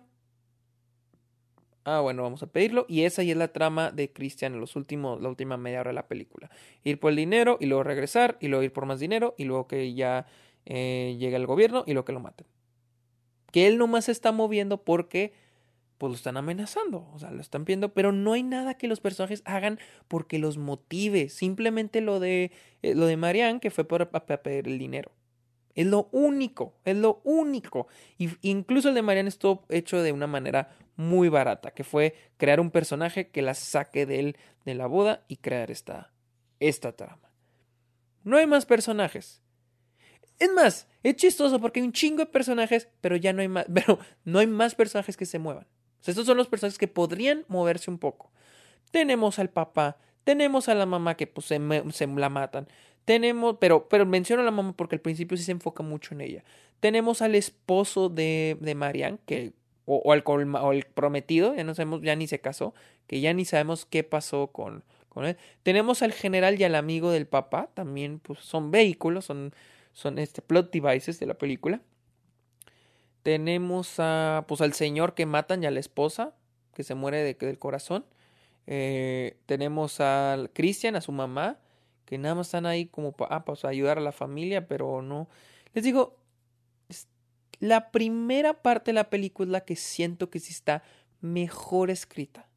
Ah, bueno, vamos a pedirlo. Y esa ya es la trama de Christian en los últimos, la última media hora de la película. Ir por el dinero y luego regresar y luego ir por más dinero y luego que ya eh, llegue el gobierno y luego que lo maten. Que él nomás se está moviendo porque pues lo están amenazando, o sea, lo están viendo, pero no hay nada que los personajes hagan porque los motive, simplemente lo de eh, lo de Marianne que fue por pedir el dinero. Es lo único, es lo único. Y incluso el de Marianne estuvo hecho de una manera muy barata, que fue crear un personaje que la saque de él de la boda y crear esta esta trama. No hay más personajes. Es más, es chistoso porque hay un chingo de personajes, pero ya no hay más, pero no hay más personajes que se muevan estos son los personajes que podrían moverse un poco. Tenemos al papá, tenemos a la mamá que pues se, la matan. Tenemos, pero, pero menciono a la mamá porque al principio sí se enfoca mucho en ella. Tenemos al esposo de, de Marianne, que, o, o el prometido, ya no sabemos, ya ni se casó, que ya ni sabemos qué pasó con, con él. Tenemos al general y al amigo del papá, también pues, son vehículos, son, son este, plot devices de la película. Tenemos a, pues, al señor que matan y a la esposa, que se muere de, del corazón. Eh, tenemos al Cristian, a su mamá, que nada más están ahí como para ah, pues, ayudar a la familia, pero no. Les digo, la primera parte de la película es la que siento que sí está mejor escrita.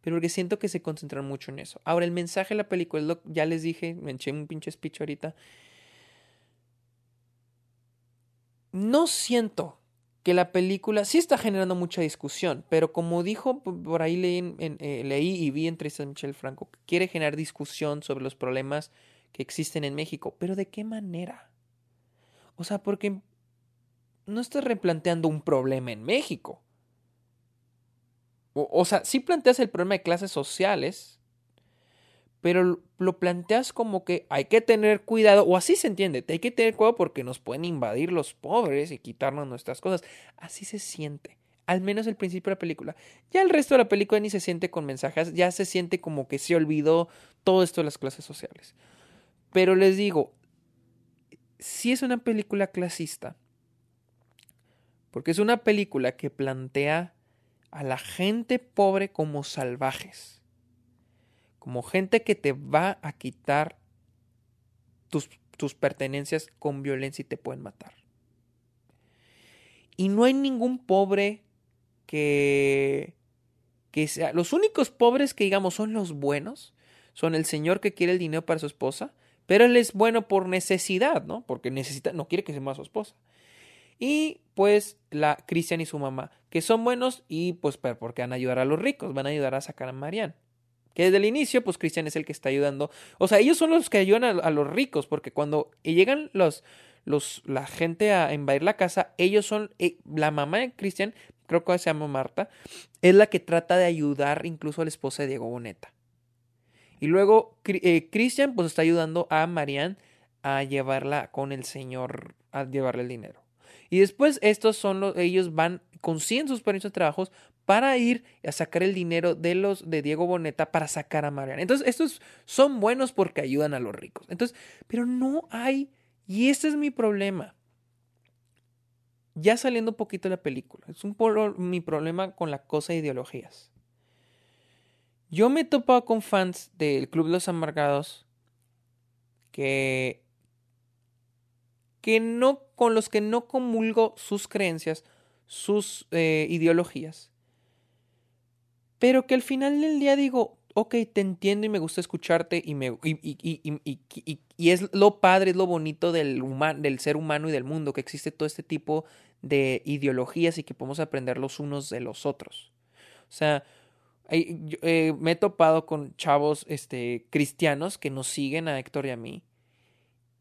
Pero porque siento que se concentran mucho en eso. Ahora, el mensaje de la película, ya les dije, me eché un pinche speech ahorita. no siento que la película sí está generando mucha discusión, pero como dijo por ahí leí, eh, y vi entre Michel Franco, quiere generar discusión sobre los problemas que existen en México, pero ¿de qué manera? O sea, porque no estás replanteando un problema en México. O, sea, sí planteas el problema de clases sociales, pero lo planteas como que hay que tener cuidado, o así se entiende, hay que tener cuidado porque nos pueden invadir los pobres y quitarnos nuestras cosas. Así se siente, al menos el principio de la película. Ya el resto de la película ni se siente con mensajes, ya se siente como que se olvidó todo esto de las clases sociales. Pero les digo, si es una película clasista, porque es una película que plantea a la gente pobre como salvajes como gente que te va a quitar tus, tus pertenencias con violencia y te pueden matar. Y no hay ningún pobre que, que sea... Los únicos pobres que digamos son los buenos, son el señor que quiere el dinero para su esposa, pero él es bueno por necesidad, ¿no? Porque necesita, no quiere que se muera su esposa. Y pues la Cristian y su mamá, que son buenos y pues porque van a ayudar a los ricos, van a ayudar a sacar a Marianne. Que desde el inicio, pues Cristian es el que está ayudando. O sea, ellos son los que ayudan a, los ricos, porque cuando llegan los, los, la gente a invadir la casa, ellos son, eh, la mamá de Cristian, creo que se llama Marta, es la que trata de ayudar incluso a la esposa de Diego Boneta. Y luego eh, Cristian, pues está ayudando a Marianne a llevarla con el señor, a llevarle el dinero. Y después estos son los, ellos van, consiguen sus permisos de trabajos para ir a sacar el dinero de los de Diego Boneta para sacar a Mariana. Entonces, estos son buenos porque ayudan a los ricos. Entonces, pero no hay, y este es mi problema. Ya saliendo un poquito de la película, es un poco mi problema con la cosa de ideologías. Yo me he topado con fans del Club de los Amargados que que no con los que no comulgo sus creencias, sus eh, ideologías pero que al final del día digo, ok, te entiendo y me gusta escucharte y, me, y, es lo padre, es lo bonito del, del ser humano y del mundo, que existe todo este tipo de ideologías y que podemos aprender los unos de los otros. O sea, eh, me he topado con chavos este, cristianos que nos siguen a Héctor y a mí.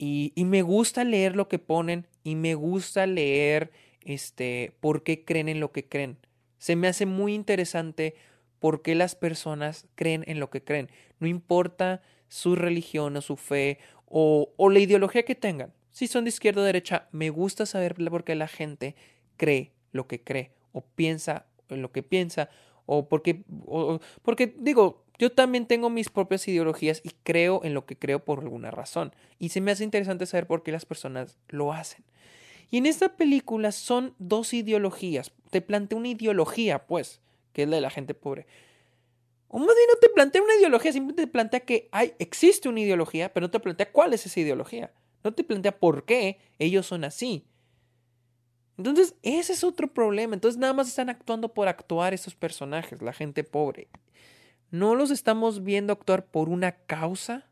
Y, me gusta leer lo que ponen y me gusta leer este, por qué creen en lo que creen. Se me hace muy interesante por qué las personas creen en lo que creen. No importa su religión o su fe o, o la ideología que tengan. Si son de izquierda o derecha, me gusta saber por qué la gente cree lo que cree o piensa en lo que piensa o porque, o, porque digo, yo también tengo mis propias ideologías y creo en lo que creo por alguna razón. Y se me hace interesante saber por qué las personas lo hacen. Y en esta película son dos ideologías. Te plantea una ideología, pues, que es la de la gente pobre. O más bien no te plantea una ideología, simplemente te plantea que hay, existe una ideología, pero no te plantea cuál es esa ideología. No te plantea por qué ellos son así. Entonces, ese es otro problema. Entonces, nada más están actuando por actuar esos personajes, la gente pobre. No los estamos viendo actuar por una causa,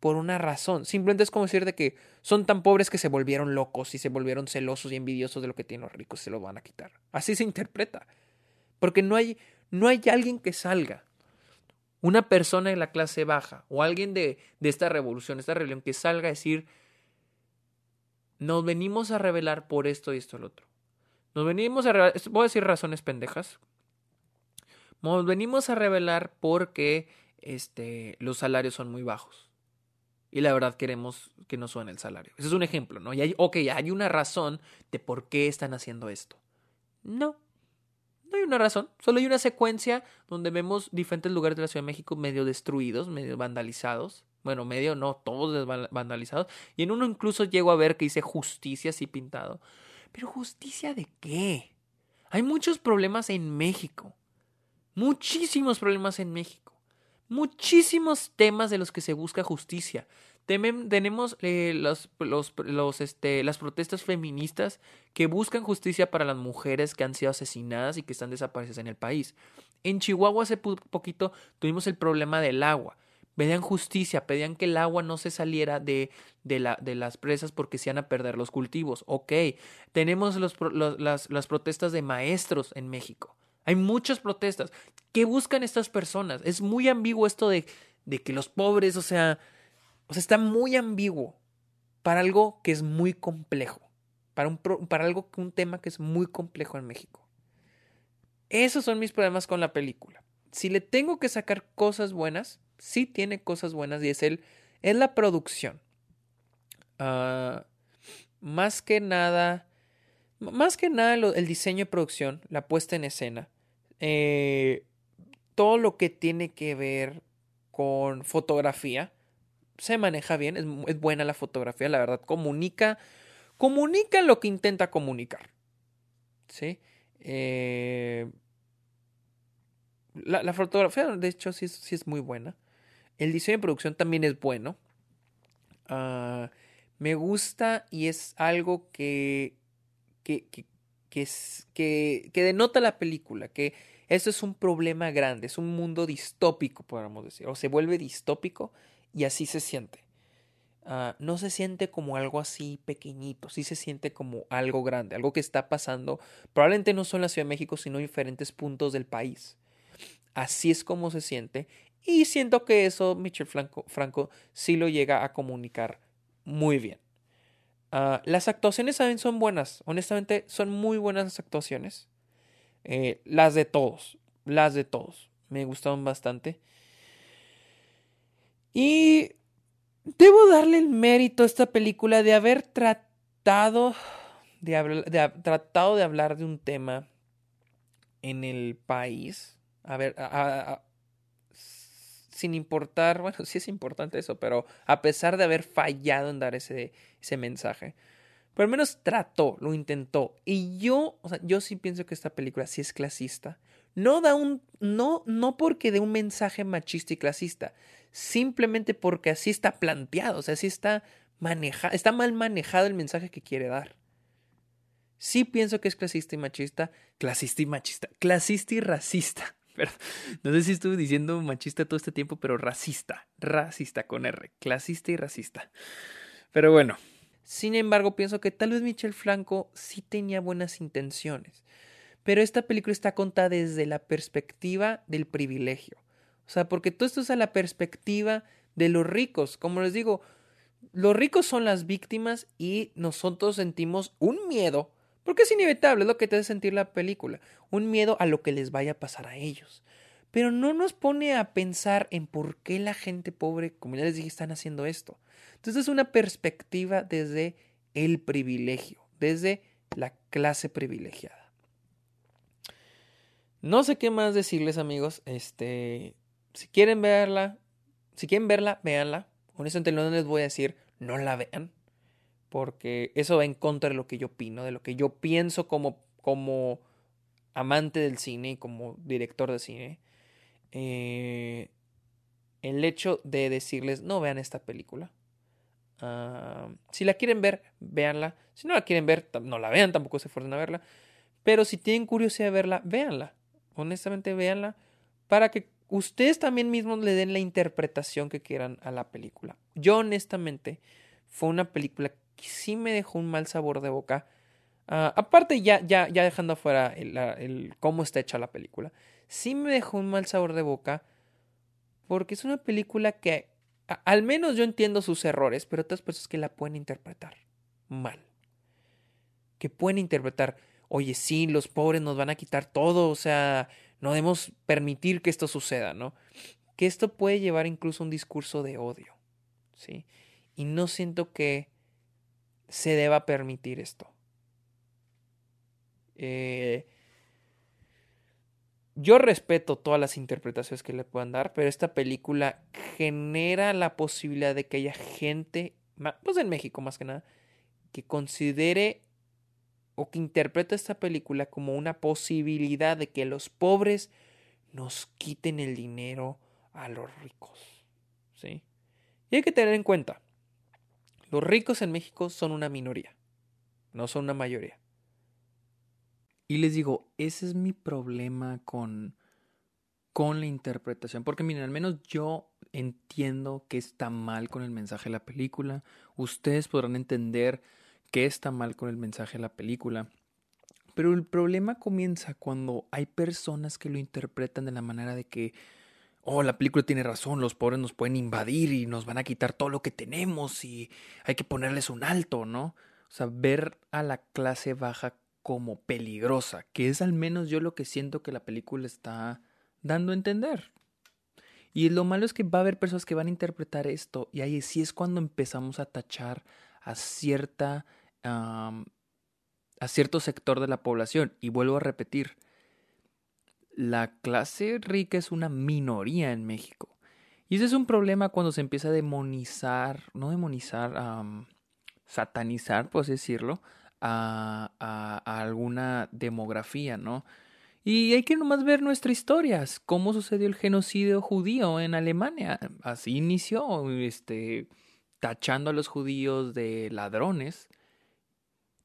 por una razón. Simplemente es como decir de que son tan pobres que se volvieron locos y se volvieron celosos y envidiosos de lo que tienen los ricos y se lo van a quitar. Así se interpreta. Porque no hay, no hay alguien que salga. Una persona de la clase baja o alguien de, de esta revolución, esta rebelión, que salga a decir, nos venimos a revelar por esto y esto y lo otro. Nos venimos a revelar, voy a decir razones pendejas. Nos venimos a revelar porque este, los salarios son muy bajos. Y la verdad queremos que nos suene el salario. Ese es un ejemplo, ¿no? Y hay, ok, hay una razón de por qué están haciendo esto. No, no hay una razón. Solo hay una secuencia donde vemos diferentes lugares de la Ciudad de México medio destruidos, medio vandalizados. Bueno, medio no, todos vandalizados. Y en uno incluso llego a ver que dice justicia así pintado. Pero justicia de qué? Hay muchos problemas en México. Muchísimos problemas en México. Muchísimos temas de los que se busca justicia. Tenemos eh, este, las protestas feministas que buscan justicia para las mujeres que han sido asesinadas y que están desaparecidas en el país. En Chihuahua hace poquito tuvimos el problema del agua pedían justicia, pedían que el agua no se saliera de, de, la, de las presas porque se iban a perder los cultivos. Ok, tenemos las protestas de maestros en México. Hay muchas protestas. ¿Qué buscan estas personas? Es muy ambiguo esto de, de que los pobres, o sea, o sea, está muy ambiguo para algo que es muy complejo, para, un, para algo, un tema que es muy complejo en México. Esos son mis problemas con la película. Si le tengo que sacar cosas buenas, sí tiene cosas buenas y es el, es la producción. Ah, más que nada, más que nada el diseño de producción, la puesta en escena, eh, todo lo que tiene que ver con fotografía, se maneja bien, es, buena la fotografía, la verdad, comunica, comunica lo que intenta comunicar. ¿Sí? Eh, la, fotografía, de hecho, sí, sí es muy buena. El diseño de producción también es bueno. Ah, me gusta y es algo que, que, que, que, es, que, que denota la película, que esto es un problema grande, es un mundo distópico, podríamos decir, o se vuelve distópico y así se siente. Ah, no se siente como algo así pequeñito, sí se siente como algo grande, algo que está pasando, probablemente no solo en la Ciudad de México, sino en diferentes puntos del país. Así es como se siente y siento que eso Michel Franco, Franco sí lo llega a comunicar muy bien. Ah, las actuaciones también son buenas, honestamente son muy buenas las actuaciones. Eh, las de todos, las de todos, me gustaron bastante. Y debo darle el mérito a esta película de haber tratado de, de, tratado de hablar de un tema en el país. A ver, sin importar, bueno, sí es importante eso, pero a pesar de haber fallado en dar ese, ese mensaje, pero al menos trató, lo intentó. Y yo, o sea, yo sí pienso que esta película sí es clasista. No da un, no, no porque dé un mensaje machista y clasista, simplemente porque así está planteado, o sea, así está manejado, está mal manejado el mensaje que quiere dar. Sí pienso que es clasista y machista, clasista y machista, clasista y racista. Pero, no sé si estuve diciendo machista todo este tiempo, pero racista, racista con R, clasista y racista. Pero bueno, sin embargo, pienso que tal vez Michel Franco sí tenía buenas intenciones. Pero esta película está contada desde la perspectiva del privilegio. O sea, porque todo esto es a la perspectiva de los ricos. Como les digo, los ricos son las víctimas y nosotros sentimos un miedo, porque es inevitable, lo que te hace sentir la película, un miedo a lo que les vaya a pasar a ellos. Pero no nos pone a pensar en por qué la gente pobre, como ya les dije, están haciendo esto. Entonces es una perspectiva desde el privilegio, desde la clase privilegiada. No sé qué más decirles, amigos. Este, si quieren verla, si quieren verla, véanla. Honestamente no les voy a decir no la vean, porque eso va en contra de lo que yo opino, de lo que yo pienso como, como amante del cine y como director de cine. Eh, el hecho de decirles no vean esta película. Ah, si la quieren ver, véanla. Si no la quieren ver, no la vean, tampoco se esfuercen a verla. Pero si tienen curiosidad de verla, véanla. Honestamente, véanla para que ustedes también mismos le den la interpretación que quieran a la película. Yo honestamente fue una película que sí me dejó un mal sabor de boca. Ah, aparte ya, ya, ya dejando afuera el, cómo está hecha la película, sí me dejó un mal sabor de boca porque es una película que al menos yo entiendo sus errores, pero otras personas que la pueden interpretar mal. Que pueden interpretar, oye, sí, los pobres nos van a quitar todo, o sea, no debemos permitir que esto suceda, ¿no? Que esto puede llevar incluso a un discurso de odio, ¿sí? Y no siento que se deba permitir esto. Eh, yo respeto todas las interpretaciones que le puedan dar, pero esta película genera la posibilidad de que haya gente, pues en México más que nada, que considere o que interpreta esta película como una posibilidad de que los pobres nos quiten el dinero a los ricos. ¿Sí? Y hay que tener en cuenta, los ricos en México son una minoría, no son una mayoría. Y les digo, ese es mi problema con, con la interpretación, porque miren, al menos yo entiendo que está mal con el mensaje de la película, ustedes podrán entender qué está mal con el mensaje de la película. Pero el problema comienza cuando hay personas que lo interpretan de la manera de que, oh, la película tiene razón, los pobres nos pueden invadir y nos van a quitar todo lo que tenemos y hay que ponerles un alto, ¿no? O sea, ver a la clase baja como peligrosa, que es al menos yo lo que siento que la película está dando a entender. Y lo malo es que va a haber personas que van a interpretar esto y ahí sí es cuando empezamos a tachar a cierta a cierto sector de la población. Y vuelvo a repetir, la clase rica es una minoría en México. Y ese es un problema cuando se empieza a demonizar, no demonizar, satanizar, por así decirlo, a, alguna demografía, ¿no? Y hay que nomás ver nuestra historia, cómo sucedió el genocidio judío en Alemania. Así inició, este, tachando a los judíos de ladrones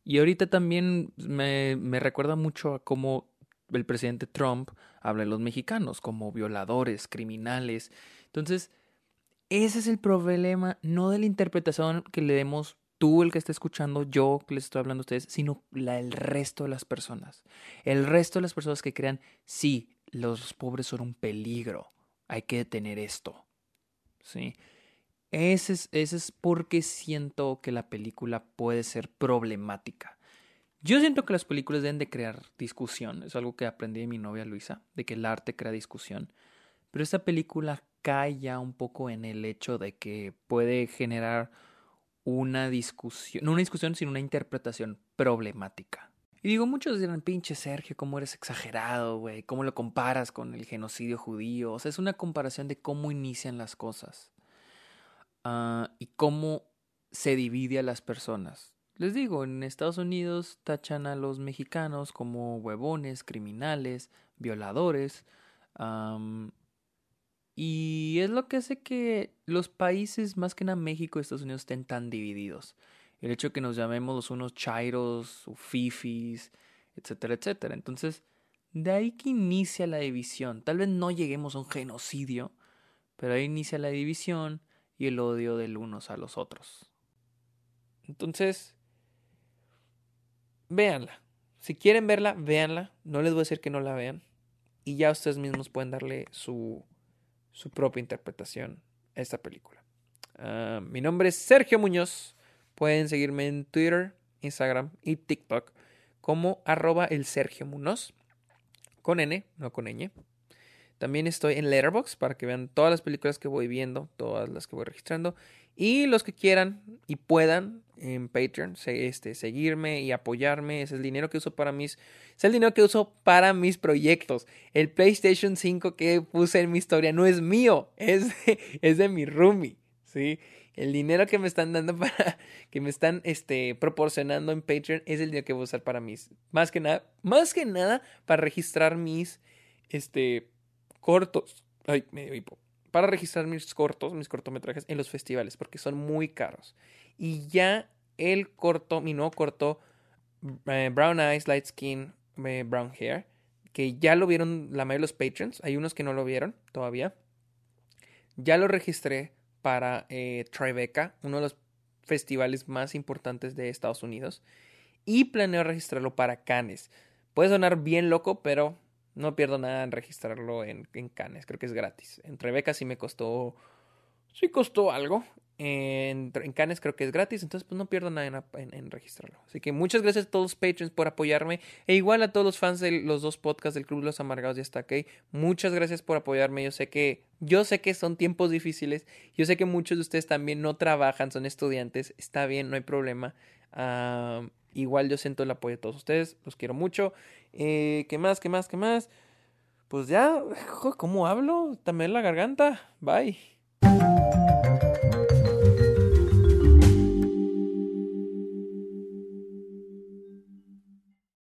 y ahorita también me, me recuerda mucho a cómo el presidente Trump habla de los mexicanos como violadores, criminales. Entonces, ese es el problema, no de la interpretación que le demos tú, el que está escuchando, yo que les estoy hablando a ustedes, sino la el resto de las personas. El resto de las personas que crean, sí, los pobres son un peligro, hay que detener esto. ¿Sí? Ese es, ese es porque siento que la película puede ser problemática. Yo siento que las películas deben de crear discusión. Es algo que aprendí de mi novia Luisa, de que el arte crea discusión. Pero esta película cae ya un poco en el hecho de que puede generar una discusión, no una discusión, sino una interpretación problemática. Y digo, muchos dirán, pinche Sergio, cómo eres exagerado, güey, cómo lo comparas con el genocidio judío. O sea, es una comparación de cómo inician las cosas. Ah, y cómo se divide a las personas. Les digo, en Estados Unidos tachan a los mexicanos como huevones, criminales, violadores. Y es lo que hace que los países, más que nada México y Estados Unidos, estén tan divididos. El hecho de que nos llamemos los unos chairos o fifis, etcétera, etcétera. Entonces, de ahí que inicia la división. Tal vez no lleguemos a un genocidio, pero ahí inicia la división y el odio del unos a los otros. Entonces, véanla. Si quieren verla, véanla. No les voy a decir que no la vean. Y ya ustedes mismos pueden darle su, su propia interpretación a esta película. Ah, mi nombre es Sergio Muñoz. Pueden seguirme en Twitter, Instagram y TikTok como arroba el Sergio Muñoz. Con N, no con ñ. También estoy en Letterboxd para que vean todas las películas que voy viendo, todas las que voy registrando. Y los que quieran y puedan en Patreon, este, seguirme y apoyarme. Es el dinero que uso para mis. Es el dinero que uso para mis proyectos. El PlayStation 5 que puse en mi historia no es mío, es de, es de mi roomie. ¿sí? El dinero que me están dando para. que me están este, proporcionando en Patreon es el dinero que voy a usar para mis. Más que nada. Más que nada para registrar mis. Este. cortos. Ay, medio hipo para registrar mis cortos, mis cortometrajes en los festivales, porque son muy caros. Y ya el corto, mi nuevo corto, eh, Brown Eyes, Light Skin, eh, Brown Hair, que ya lo vieron la mayoría de los patrons, hay unos que no lo vieron todavía. Ya lo registré para eh, Tribeca, uno de los festivales más importantes de Estados Unidos, y planeo registrarlo para Cannes. Puede sonar bien loco, pero no pierdo nada en registrarlo en, Cannes, creo que es gratis. En Rebeca sí me costó, sí costó algo. En, Cannes creo que es gratis, entonces pues no pierdo nada en, registrarlo. Así que muchas gracias a todos los patrons por apoyarme e igual a todos los fans de los dos podcasts del Club los Amargados y hasta aquí. Muchas gracias por apoyarme. Yo sé que yo sé que son tiempos difíciles. Yo sé que muchos de ustedes también no trabajan, son estudiantes. Está bien, no hay problema. Igual yo siento el apoyo de todos ustedes. Los quiero mucho. Eh, ¿Qué más? ¿Qué más? ¿Qué más? Pues ya, ¿cómo hablo? También la garganta. Bye.